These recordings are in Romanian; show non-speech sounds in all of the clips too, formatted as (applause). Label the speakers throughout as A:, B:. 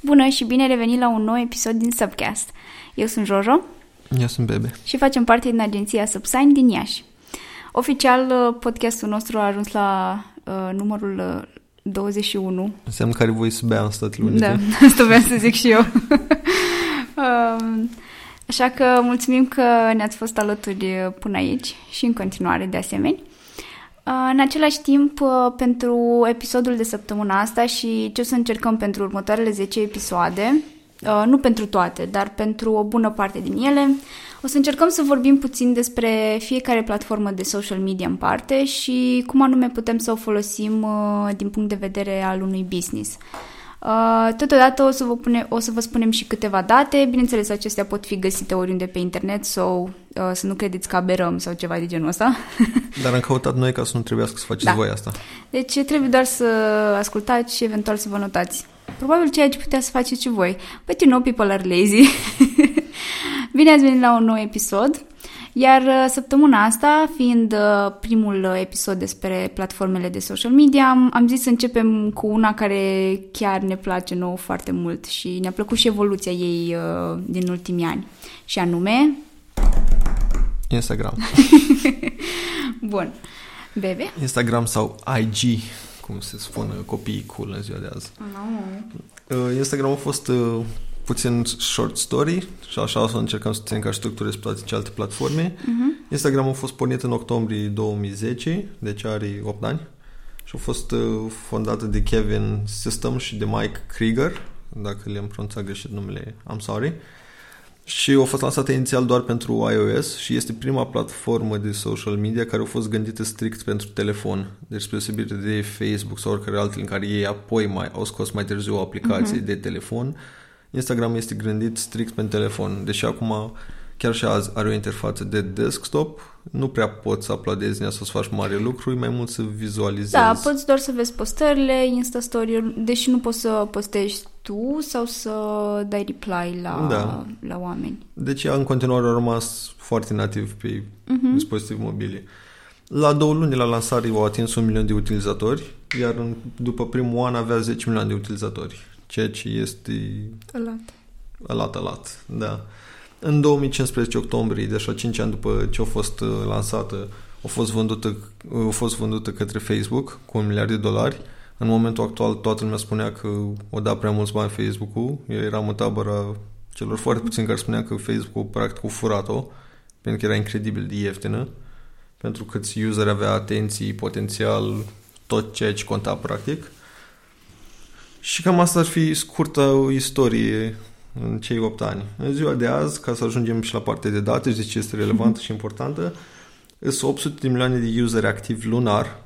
A: Bună și bine revenit la un nou episod din Subcast. Eu sunt Jojo.
B: Eu sunt Bebe.
A: Și facem parte din agenția Subsign din Iași. Oficial, uh, podcastul nostru a ajuns la uh, numărul uh, 21.
B: Înseamnă care voi să bea în Statele Unite.
A: Da, (laughs) asta vreau să zic și eu. (laughs) um, așa că mulțumim că ne-ați fost alături uh, până aici și în continuare de asemenea. Uh, în același timp, uh, pentru episodul de săptămâna asta și ce o să încercăm pentru următoarele 10 episoade, uh, nu pentru toate, dar pentru o bună parte din ele, o să încercăm să vorbim puțin despre fiecare platformă de social media în parte și cum anume putem să o folosim din punct de vedere al unui business. Uh, totodată o să, vă pune, o să vă spunem și câteva date, bineînțeles acestea pot fi găsite oriunde pe internet sau uh, să nu credeți că aberăm sau ceva de genul ăsta. (laughs)
B: Dar am căutat noi ca să nu trebuiască să faceți da. voi asta.
A: Deci trebuie doar să ascultați și eventual să vă notați. Probabil ceea ce puteți să faceți și voi. But you know people are lazy. (laughs) Bine ați venit la un nou episod. Iar uh, săptămâna asta, fiind uh, primul uh, episod despre platformele de social media, am zis să începem cu una care chiar ne place nouă foarte mult și ne-a plăcut și evoluția ei din ultimii ani. Și anume...
B: Instagram. (laughs)
A: Bun. Bebe?
B: Instagram sau IG, cum se spune copiii cool în ziua de azi. No. Instagram a fost puțin short story și așa o să încercăm să ținem ca structură pe toate celelalte platforme. Uh-huh. Instagram a fost pornit în octombrie 2010, deci are 8 ani și a fost uh, fondată de Kevin System și de Mike Krieger, dacă le-am pronunțat greșit numele, I'm sorry. Și a fost lansată inițial doar pentru iOS și este prima platformă de social media care a fost gândită strict pentru telefon. Deci spre deosebire de Facebook sau oricare altele în care ei apoi mai au scos mai târziu o aplicație uh-huh. de telefon, Instagram este gândit strict pe telefon, deși acum chiar și azi are o interfață de desktop, nu prea poți să uploadezi în să faci mare lucru, mai mult să vizualizezi.
A: Da, poți doar să vezi postările, Insta Story, deși nu poți să postezi tu sau să dai reply la, da. la oameni.
B: Deci ea în continuare a rămas foarte nativ pe uh-huh. dispozitiv mobile. La două luni la lansare au atins un milion de utilizatori, iar în, după primul an avea 10 milioane de utilizatori ceea ce este...
A: Alat.
B: Alat, alat, da. În 2015 octombrie, deci la 5 ani după ce a fost uh, lansată, a fost vândută, a fost vândută către Facebook cu un miliard de dolari. În momentul actual toată lumea spunea că o da prea mulți bani Facebook-ul. Eu eram în tabăra celor foarte puțini care spunea că Facebook-ul practic a furat-o pentru că era incredibil de ieftină pentru că user avea atenții, potențial, tot ceea ce conta practic. Și cam asta ar fi scurtă istorie în cei 8 ani. În ziua de azi, ca să ajungem și la partea de date, și ce este relevantă și importantă, sunt 800 de milioane de useri activi lunar,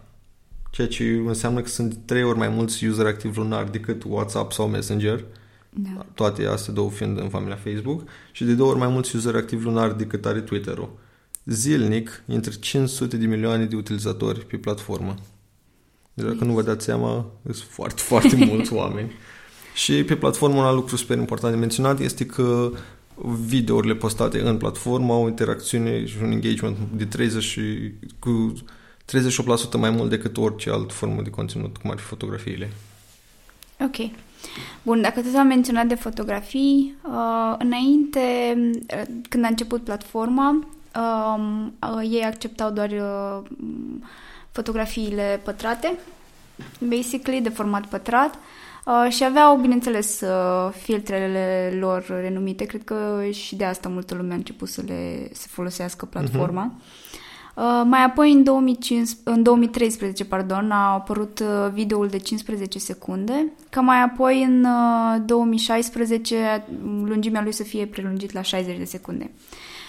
B: ceea ce înseamnă că sunt 3 ori mai mulți useri activi lunar decât WhatsApp sau Messenger, da. toate astea două fiind în familia Facebook, și de două ori mai mulți useri activi lunar decât are Twitter-ul. Zilnic, între 500 de milioane de utilizatori pe platformă. Deci dacă nu vă dați seama, sunt foarte, (laughs) foarte mulți oameni. Și pe platformă un alt lucru super important de menționat este că videourile postate în platformă au o interacțiune și un engagement de 30 și, cu 38% mai mult decât orice altă formă de conținut, cum ar fi fotografiile.
A: Ok. Bun, dacă tot am menționat de fotografii, uh, înainte, uh, când a început platforma, uh, uh, ei acceptau doar uh, fotografiile pătrate, basically, de format pătrat. Uh, și aveau, bineînțeles, uh, filtrele lor renumite. Cred că și de asta multă lume a început să le să folosească platforma. Uh-huh. Uh, mai apoi, în, 2005, în 2013, pardon, a apărut uh, videoul de 15 secunde, ca mai apoi, în uh, 2016, lungimea lui să fie prelungit la 60 de secunde. Uh, Uh,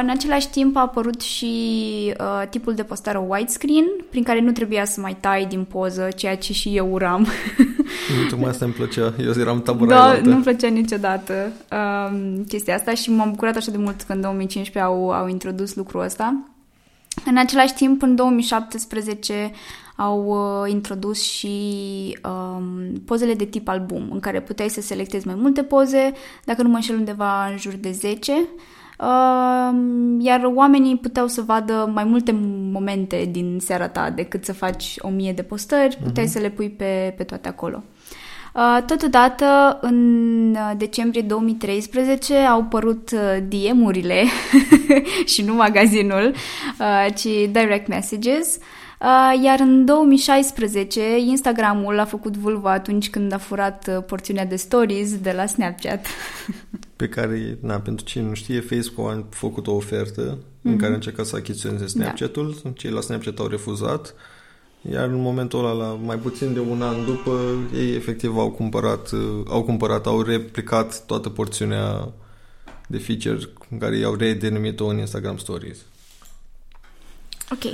A: în același timp a apărut și uh, tipul de postare widescreen, prin care nu trebuia să mai tai din poză, ceea ce și eu uram.
B: Tocmai asta îmi plăcea, eu eram tabăra
A: Da, nu-mi plăcea niciodată uh, chestia asta și m-am bucurat așa de mult că în 2015 au, au introdus lucrul ăsta. În același timp, în 2017 au uh, introdus și um, pozele de tip album, în care puteai să selectezi mai multe poze, dacă nu mă înșel undeva în jur de 10 iar oamenii puteau să vadă mai multe momente din seara ta decât să faci o mie de postări, puteai uh-huh. să le pui pe, pe toate acolo. Uh, totodată, în uh, decembrie 2013 au părut uh, DM-urile (laughs) și nu magazinul, ci direct messages. Iar în 2016, Instagramul a făcut vulva atunci când a furat porțiunea de stories de la Snapchat. (laughs)
B: Pe care, na, pentru cine nu știe, Facebook a făcut o ofertă mm-hmm. în mhm. care a încercat să achiziționeze da. Snapchat-ul. Da. Cei la Snapchat au refuzat iar în momentul ăla, la mai puțin de un an după, ei efectiv au cumpărat, au cumpărat, au replicat toată porțiunea de feature în care i-au redenumit-o în Instagram Stories.
A: Ok.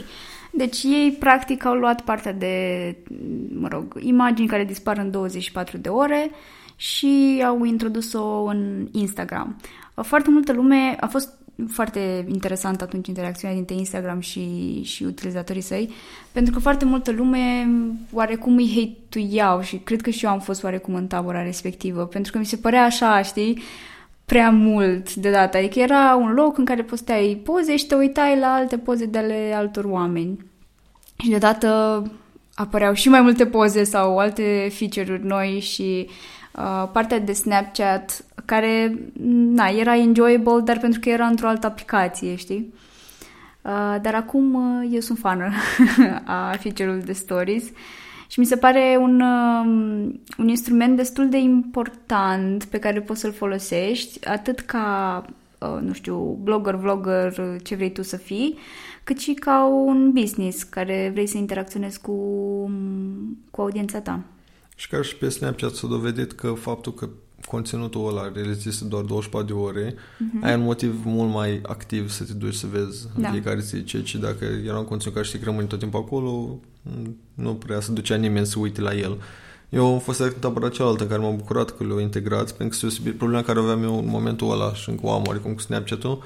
A: Deci ei practic au luat partea de, mă rog, imagini care dispar în 24 de ore și au introdus-o în Instagram. Foarte multă lume a fost foarte interesant atunci interacțiunea dintre Instagram și, și utilizatorii săi, pentru că foarte multă lume oarecum îi hate și cred că și eu am fost oarecum în tabăra respectivă, pentru că mi se părea așa, știi, prea mult de data. Adică era un loc în care posteai poze și te uitai la alte poze de ale altor oameni. Și deodată apăreau și mai multe poze sau alte feature-uri noi și uh, partea de Snapchat care, na, era enjoyable, dar pentru că era într-o altă aplicație, știi? Uh, dar acum uh, eu sunt fană (laughs) a feature-ului de stories și mi se pare un, uh, un instrument destul de important pe care poți să-l folosești, atât ca, uh, nu știu, blogger, vlogger, ce vrei tu să fii, cât și ca un business care vrei să interacționezi cu, cu audiența ta.
B: Și ca și pe Snapchat s-a dovedit că faptul că conținutul ăla rezistă doar 24 de ore, uh-huh. ai un motiv mult mai activ să te duci să vezi da. în fiecare zi, ceea ce dacă era un conținut care știi că rămâne tot timpul acolo, nu prea să ducea nimeni să uite la el. Eu am fost în tabăra cealaltă care m-am bucurat că le-au integrat, pentru că problema care aveam eu în momentul ăla și încă o am oarecum cu Snapchat-ul,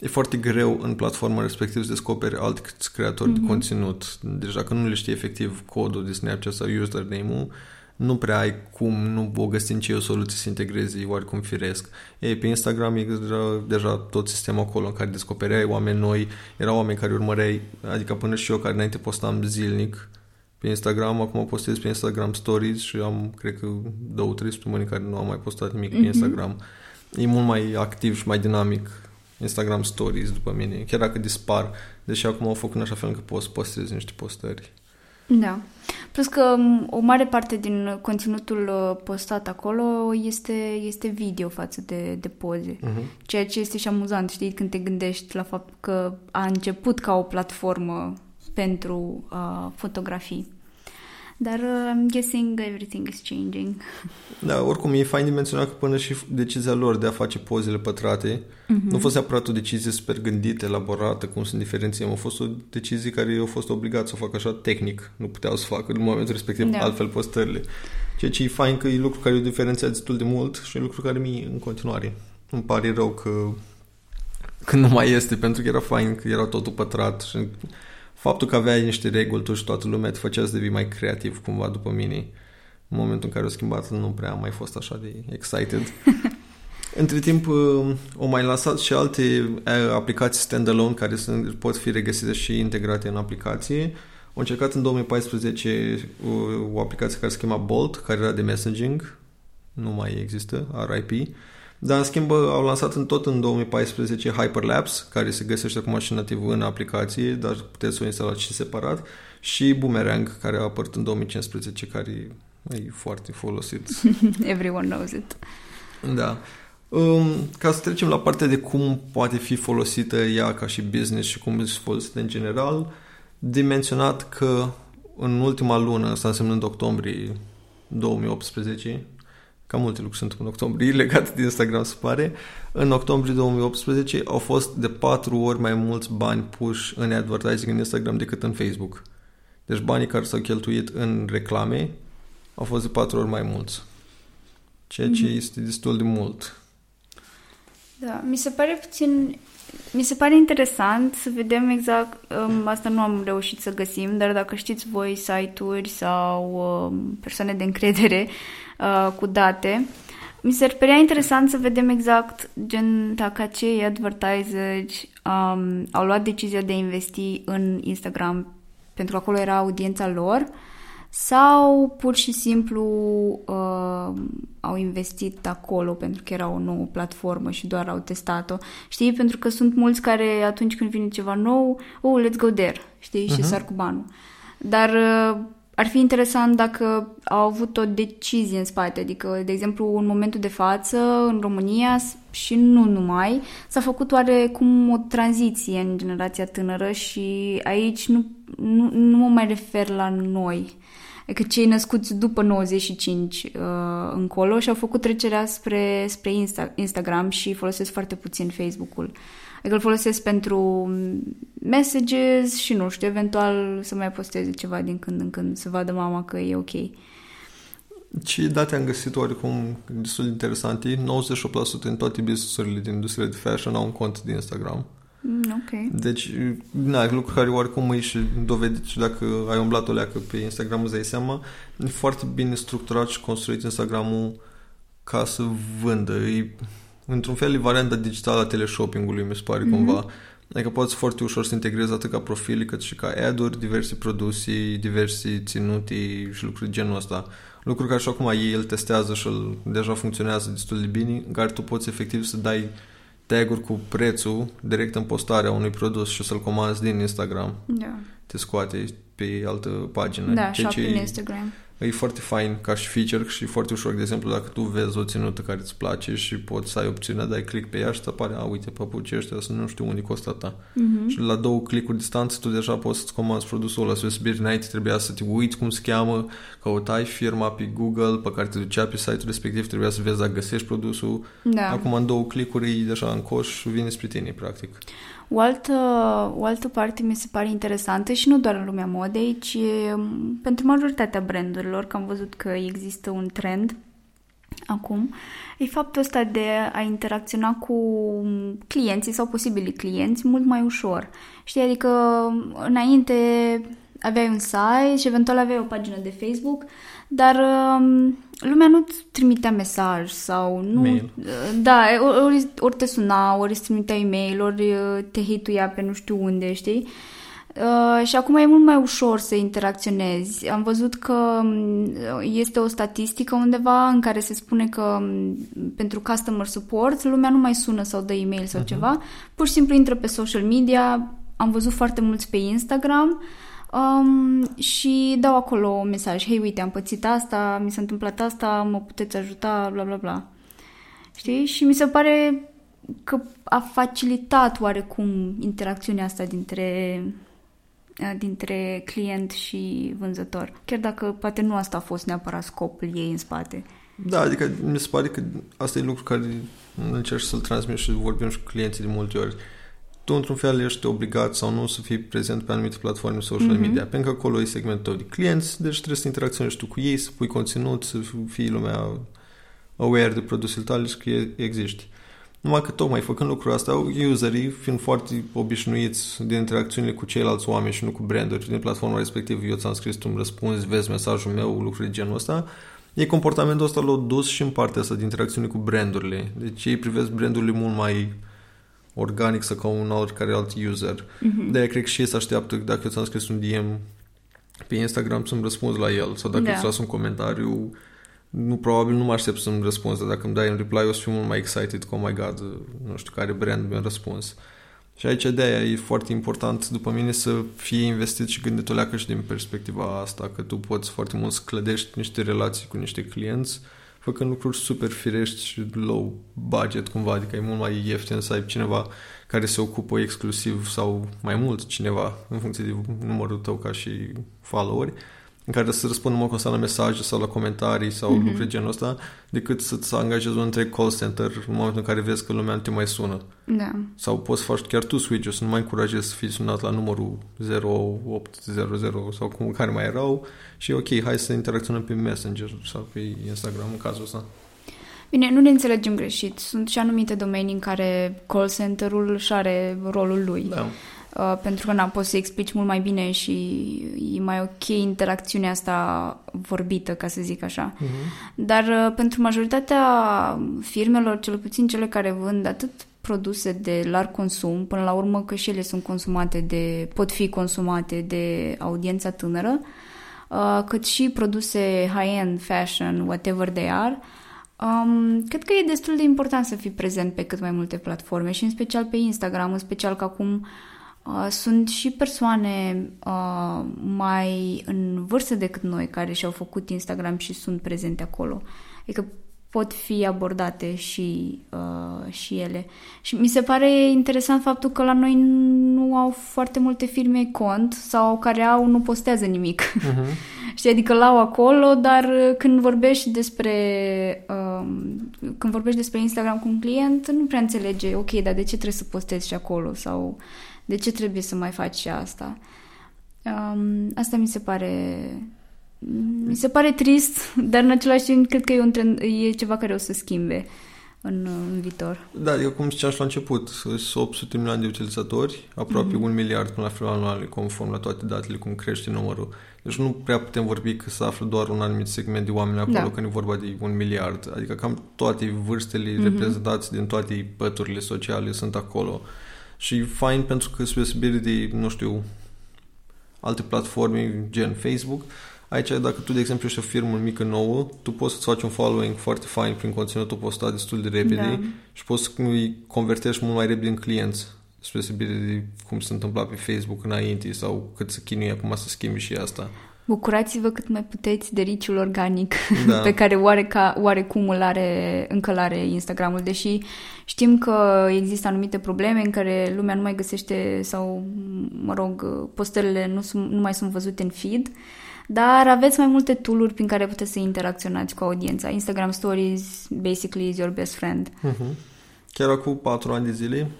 B: e foarte greu în platforma respectivă să descoperi alți creatori mm-hmm. de mhm. conținut. Deci dacă nu le știi efectiv codul de Snapchat sau username-ul, nu prea ai cum, nu o găsi nici o soluție să integrezi oarecum firesc. Ei, pe Instagram e deja, deja tot sistemul acolo în care descopereai oameni noi, erau oameni care urmăreai, adică până și eu care înainte postam zilnic pe Instagram, acum postez pe Instagram Stories și am, cred că, două, trei săptămâni care nu am mai postat nimic mm-hmm. pe mhm. Instagram. E mult mai activ și mai dinamic Instagram Stories după mine, chiar dacă dispar, deși acum au făcut în așa fel încât poți să postezi niște postări.
A: Da. Plus că o mare parte din conținutul uh, postat acolo este, este video față de, de poze. Uh-huh. Ceea ce este și amuzant, știi, când te gândești la faptul că a început ca o platformă pentru uh, fotografii. Dar uh, I'm guessing everything is changing.
B: Da, oricum e fain de menționat că până și decizia lor de a face pozele pătrate uh-huh. nu a fost neapărat o decizie super gândită, elaborată, cum sunt diferențiem. A fost o decizie care au fost obligat să o facă așa tehnic. Nu puteau să facă în momentul respectiv da. altfel postările. Ceea ce e fain că e lucru care o diferențiat destul de mult și e lucru care mi în continuare. Îmi pare rău că, că nu mai este, pentru că era fain că era totul pătrat și faptul că aveai niște reguli tu și toată lumea te făcea să devii mai creativ cumva după mine. În momentul în care o schimbat nu prea am mai fost așa de excited. (laughs) Între timp uh, o mai lansat și alte uh, aplicații standalone care sunt, pot fi regăsite și integrate în aplicație. Au încercat în 2014 o, uh, o aplicație care se chema Bolt, care era de messaging, nu mai există, RIP. Dar, în schimb, au lansat în tot în 2014 Hyperlapse, care se găsește acum și nativ în aplicație, dar puteți să o instalați și separat, și Boomerang, care a apărut în 2015, care e foarte folosit. (laughs)
A: Everyone knows it.
B: Da. Um, ca să trecem la partea de cum poate fi folosită ea ca și business și cum este folosită în general, de menționat că în ultima lună, asta însemnând octombrie 2018, cam multe lucruri sunt în octombrie (laughs) legate de Instagram, se pare. În octombrie 2018 au fost de patru ori mai mulți bani puși în advertising în Instagram decât în Facebook. Deci banii care s-au cheltuit în reclame au fost de patru ori mai mulți. Ceea ce mm-hmm. este destul de mult.
A: Da, mi se pare puțin... Mi se pare interesant să vedem exact, um, asta nu am reușit să găsim, dar dacă știți voi site-uri sau um, persoane de încredere uh, cu date, mi se părea interesant să vedem exact gen dacă acei advertiseri um, au luat decizia de a investi în Instagram pentru că acolo era audiența lor sau pur și simplu uh, au investit acolo pentru că era o nouă platformă și doar au testat-o. Știi? Pentru că sunt mulți care atunci când vine ceva nou, oh, let's go there, știi? Uh-huh. Și mhm. sar cu banul. Dar uh, ar fi interesant dacă au avut o decizie în spate, adică, de exemplu, în momentul de față, în România și nu numai, s-a făcut oarecum o tranziție în generația tânără și aici nu, nu, nu mă mai refer la noi, adică cei născuți după 95 uh, încolo și au făcut trecerea spre, spre Insta, Instagram și folosesc foarte puțin Facebook-ul. Adică îl folosesc pentru messages și nu știu, eventual să mai posteze ceva din când în când, să vadă mama că e ok.
B: Ce date am găsit oarecum destul de interesante. 98% din toate business-urile din industria de fashion au un cont de Instagram.
A: Mm, ok.
B: Deci, na, lucruri care oarecum îi și dovedit și dacă ai umblat o leacă pe Instagram îți dai seama, e foarte bine structurat și construit Instagramul ca să vândă. E, într-un fel e varianta digitală a teleshopping-ului, mi se pare mm-hmm. cumva. Adică poți foarte ușor să integrezi atât ca profil cât și ca ad-uri, diverse produse, diverse ținuti și lucruri genul ăsta. Lucruri care și acum ei îl testează și îl, deja funcționează destul de bine, care tu poți efectiv să dai tag-uri cu prețul direct în postarea unui produs și să-l comanzi din Instagram.
A: Da.
B: Te scoate pe altă pagină.
A: Da, și pe Instagram
B: e foarte fain ca și feature și foarte ușor. De exemplu, dacă tu vezi o ținută care îți place și poți să ai opțiunea, dai click pe ea și îți apare, a, uite, papucii ăștia să nu știu unde costă ta. Uh-huh. Și la două click-uri distanță tu deja poți să-ți comanzi produsul ăla. Să vezi înainte trebuia să te uiți cum se cheamă, căutai firma pe Google pe care te ducea pe site-ul respectiv, trebuia să vezi dacă găsești produsul.
A: Da.
B: Acum în două click-uri e deja în coș și vine spre tine, practic.
A: O altă, o altă parte mi se pare interesantă și nu doar în lumea modei, ci pentru majoritatea brandurilor, că am văzut că există un trend acum, e faptul ăsta de a interacționa cu clienții sau posibili clienți mult mai ușor. Știi, adică înainte aveai un site și eventual aveai o pagină de Facebook, dar um, lumea nu trimitea mesaj sau nu...
B: Mail.
A: Da, ori, ori te suna, ori îți trimitea e-mail, ori uh, te hituia pe nu știu unde, știi? Uh, și acum e mult mai ușor să interacționezi. Am văzut că um, este o statistică undeva în care se spune că um, pentru customer support lumea nu mai sună sau dă e-mail sau uh-huh. ceva, pur și simplu intră pe social media, am văzut foarte mulți pe Instagram, uh, Um, și dau acolo un mesaj, hei, uite, am pățit asta, mi s-a întâmplat asta, mă puteți ajuta, bla, bla, bla. Știi? Și mi se pare că a facilitat oarecum interacțiunea asta dintre dintre client și vânzător. Chiar dacă poate nu asta a fost neapărat scopul ei în spate.
B: Da, adică mi se pare că asta e lucru care încerci să-l transmiți și vorbim și cu clienții de multe ori. Uh, tu într-un fel ești obligat sau nu să fii prezent pe anumite platforme social mm-hmm. media, pentru că acolo e segmentul tău de clienți, deci trebuie să interacționezi tu cu ei, să pui conținut, să fii lumea aware de produsele tale și că există. Numai că tocmai făcând lucrul asta, userii, fiind foarte obișnuiți de interacțiunile cu ceilalți oameni și nu cu branduri din platforma respectivă, eu ți-am scris, tu îmi răspunzi, vezi mesajul meu, lucruri de genul ăsta, e comportamentul ăsta l-a dus și în partea asta de interacțiune cu brandurile. Deci ei privesc brandurile mult mai organic sau ca un oricare alt user. Mm-hmm. De-aia cred că și ei se așteaptă dacă eu ți-am scris un DM pe Instagram să-mi răspunzi la el sau dacă da. îți las un comentariu nu, probabil nu mă aștept să-mi răspunzi, dar dacă îmi dai un reply o să fiu mult mai excited că, oh my god, nu știu care brand mi-a răspuns. Și aici de aia e foarte important, după mine, să fie investit și gândit o leacă și din perspectiva asta, că tu poți foarte mult să clădești niște relații cu niște clienți făcând lucruri super firești și low budget cumva, adică e mult mai ieftin să ai cineva care se ocupă exclusiv sau mai mult cineva în funcție de numărul tău ca și followeri în care să răspundă mă constant la mesaje sau la comentarii sau mm-hmm. lucruri genul ăsta, decât să-ți angajezi un întreg call center în momentul în care vezi că lumea nu te mai sună.
A: Da.
B: Sau poți să faci chiar tu switch să nu mai încurajezi să fii sunat la numărul 0800 sau cum care mai erau și ok, hai să interacționăm pe Messenger sau pe Instagram în cazul ăsta.
A: Bine, nu ne înțelegem greșit. Sunt și anumite domenii în care call center-ul își are rolul lui.
B: Da.
A: Uh, pentru că n-am poți să explici mult mai bine și e mai ok interacțiunea asta vorbită, ca să zic așa. Uh-huh. Dar uh, pentru majoritatea firmelor, cel puțin cele care vând atât produse de larg consum, până la urmă că și ele sunt consumate de, pot fi consumate de audiența tânără, uh, cât și produse high-end, fashion, whatever they are, um, cred că e destul de important să fii prezent pe cât mai multe platforme și în special pe Instagram, în special că acum uh, sunt și persoane uh, mai în vârstă decât noi care și-au făcut Instagram și sunt prezente acolo. Adică pot fi abordate și, uh, și ele. Și mi se pare interesant faptul că la noi nu au foarte multe firme cont sau care au, nu postează nimic. Uh-huh. (laughs) Știi, adică l-au acolo, dar când vorbești despre uh, când vorbești despre Instagram cu un client, nu prea înțelege, ok, dar de ce trebuie să postezi și acolo sau de ce trebuie să mai faci și asta. Um, asta mi se pare mi se pare trist, (laughs) dar în același timp cred că e, un trend, e ceva care o să schimbe în, în viitor.
B: Da, eu cum ziceam și la început, sunt 800 milioane de utilizatori, aproape mm-hmm. un miliard până la final anual, conform la toate datele, cum crește numărul. Deci nu prea putem vorbi că se află doar un anumit segment de oameni acolo, da. când e vorba de un miliard. Adică cam toate vârstele mm-hmm. reprezentați din toate păturile sociale sunt acolo. Și fain pentru că spre de, nu știu, alte platforme gen Facebook, Aici, dacă tu, de exemplu, ești o firmă mică nouă, tu poți să-ți faci un following foarte fain prin conținutul postat destul de repede da. și poți să îi convertești mult mai repede în clienți spre de cum se întâmpla pe Facebook înainte sau cât să chinuie acum să schimbi și asta.
A: Bucurați-vă cât mai puteți de riciul organic da. (laughs) pe care oareca, oarecum îl are, încă îl are Instagramul, deși știm că există anumite probleme în care lumea nu mai găsește sau, mă rog, postările nu, sunt, nu mai sunt văzute în feed. Uh, dar aveți mai multe tooluri prin care puteți să interacționați cu audiența. Instagram Stories, basically, is your best friend. Uh-huh.
B: Chiar acum patru ani de zile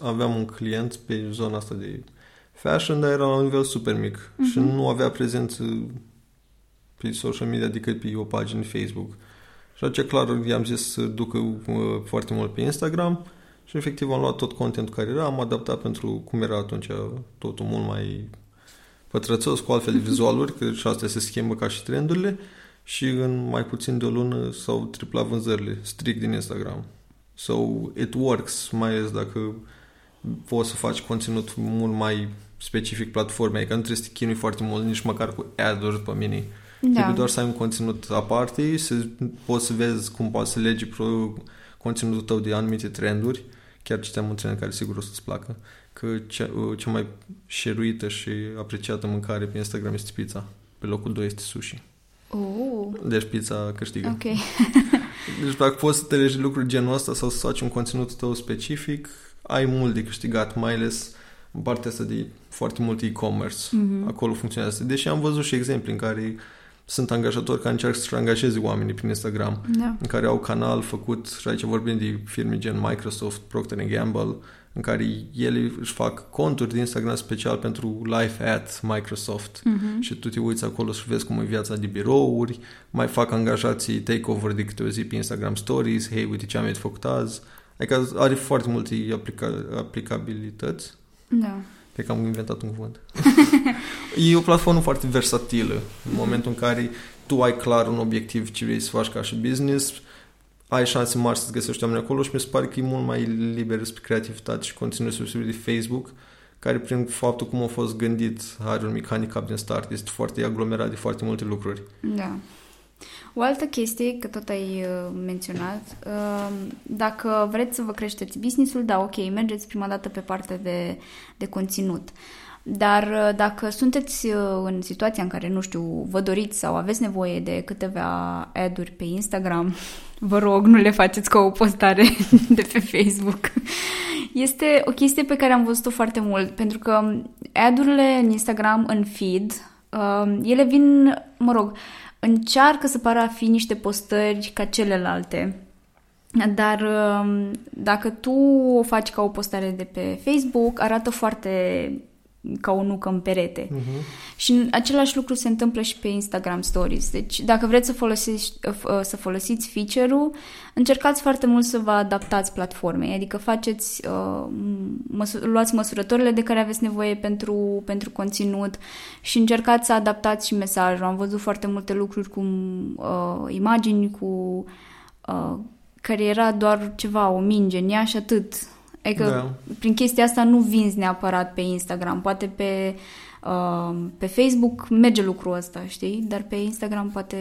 B: aveam un client pe zona asta de fashion, dar era la un nivel super mic uh-huh. și nu avea prezență pe social media decât pe o pagină Facebook. Și atunci clar i-am zis să ducă uh, foarte mult pe Instagram și efectiv am luat tot contentul care era, am adaptat pentru cum era atunci totul mult mai pătrățos cu altfel de (laughs) vizualuri, că și astea se schimbă ca și trendurile și în mai puțin de o lună s-au triplat vânzările strict din Instagram. So, it works, mai ales dacă poți să faci conținut mult mai specific platformei, adică nu trebuie să te chinui foarte mult nici măcar cu ad-uri pe mine. Da. Trebuie doar să ai un conținut aparte, să poți să vezi cum poți să legi pro conținutul tău de anumite trenduri. Chiar citeam un trend care sigur o să-ți placă că cea, cea mai șeruită și apreciată mâncare pe Instagram este pizza. Pe locul 2 este sushi.
A: Oh.
B: Deci pizza câștigă.
A: Ok. (laughs)
B: deci dacă poți să te legi lucruri genul ăsta sau să faci un conținut tău specific, ai mult de câștigat, mai ales în partea asta de foarte mult e-commerce. Mm-hmm. Acolo funcționează. Deși am văzut și exemple în care sunt angajatori care încearcă să-și angajeze oamenii prin Instagram,
A: da.
B: în care au canal făcut, și aici vorbim de firme gen Microsoft, Procter Gamble, în care ele își fac conturi de Instagram special pentru live at Microsoft uh-huh. și tu te uiți acolo și vezi cum e viața de birouri, mai fac angajații takeover de câte o zi pe Instagram Stories, hei, uite ce am făcut azi. Adică are foarte multe aplica- aplicabilități.
A: Da.
B: Cred că am inventat un cuvânt. (laughs) e o platformă foarte versatilă în momentul în care tu ai clar un obiectiv ce vrei să faci ca și business, ai șanse mari să-ți găsești oameni acolo și mi se pare că e mult mai liber spre creativitate și conținut spre de Facebook, care prin faptul cum a fost gândit are un mic handicap din start, este foarte aglomerat de foarte multe lucruri.
A: Da. O altă chestie, că tot ai uh, menționat, uh, dacă vreți să vă creșteți businessul, da, ok, mergeți prima dată pe partea de, de conținut. Dar uh, dacă sunteți uh, în situația în care, nu știu, vă doriți sau aveți nevoie de câteva ad-uri pe Instagram, (laughs) vă rog, nu le faceți ca o postare (laughs) de pe Facebook. Este o chestie pe care am văzut-o foarte mult, pentru că ad-urile în Instagram, în feed, uh, ele vin, mă rog, încearcă să pară a fi niște postări ca celelalte. Dar dacă tu o faci ca o postare de pe Facebook, arată foarte ca o nucă în perete. Uh-huh. Și același lucru se întâmplă și pe Instagram Stories. Deci, dacă vreți să folosiți, uh, să folosiți feature-ul, încercați foarte mult să vă adaptați platformei, adică faceți, uh, măs- luați măsurătorile de care aveți nevoie pentru, pentru conținut și încercați să adaptați și mesajul. Am văzut foarte multe lucruri cu uh, imagini, cu uh, care era doar ceva, o minge în ea și atât Adică da. prin chestia asta nu vinzi neapărat pe Instagram, poate pe Uh, pe Facebook merge lucrul ăsta, știi? Dar pe Instagram poate,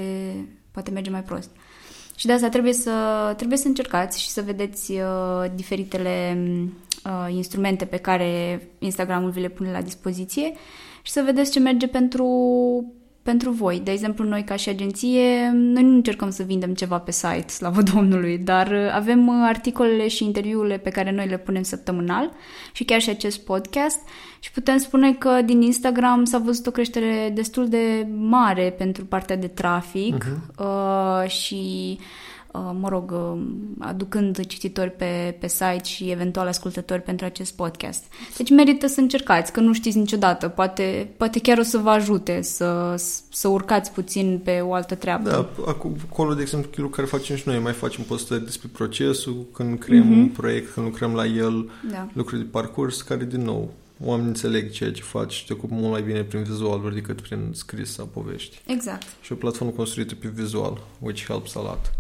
A: poate merge mai prost. Și de asta trebuie să, trebuie să încercați și să vedeți uh, diferitele uh, instrumente pe care Instagramul vi le pune la dispoziție și să vedeți ce merge pentru, pentru voi. De exemplu, noi ca și agenție, noi nu încercăm să vindem ceva pe site, slavă Domnului, dar uh, avem uh, articolele și interviurile pe care noi le punem săptămânal și chiar și acest podcast și putem spune că din Instagram s-a văzut o creștere destul de mare pentru partea de trafic uh-huh. uh, și Uh, mă rog, uh, aducând cititori pe, pe site și eventual ascultători pentru acest podcast. Deci merită să încercați, că nu știți niciodată. Poate, poate chiar o să vă ajute să, să urcați puțin pe o altă treabă.
B: Da, acolo, de exemplu, lucrul care facem și noi, mai facem postări despre procesul, când creăm mm-hmm. un proiect, când lucrăm la el, da. lucruri de parcurs, care, din nou, oamenii înțeleg ceea ce faci și te ocupă mult mai bine prin vizualuri decât prin scris sau povești.
A: Exact.
B: Și o platformă construită pe vizual, which helps a lot.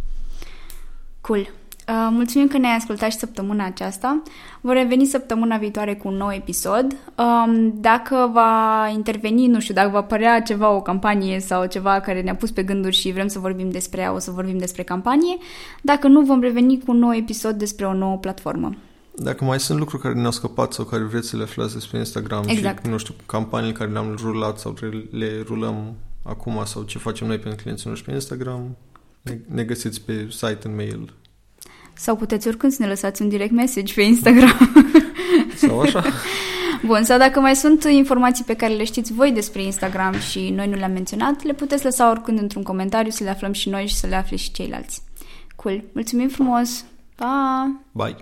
A: Cool. Uh, mulțumim că ne-ai ascultat și săptămâna aceasta. Vor reveni săptămâna viitoare cu un nou episod. Um, dacă va interveni, nu știu, dacă va părea ceva, o campanie sau ceva care ne-a pus pe gânduri și vrem să vorbim despre ea, o să vorbim despre campanie. Dacă nu, vom reveni cu un nou episod despre o nouă platformă.
B: Dacă mai sunt lucruri care ne-au scăpat sau care vreți să le aflați despre Instagram exact. și, nu știu, campanii care le-am rulat sau le rulăm acum sau ce facem noi pentru clienții noștri pe Instagram, ne, ne găsiți pe site în mail.
A: Sau puteți oricând să ne lăsați un direct message pe Instagram. (laughs)
B: Sau așa.
A: Bun, sau dacă mai sunt informații pe care le știți voi despre Instagram și noi nu le-am menționat, le puteți lăsa oricând într-un comentariu să le aflăm și noi și să le afle și ceilalți. Cool. Mulțumim frumos! Pa!
B: Bye!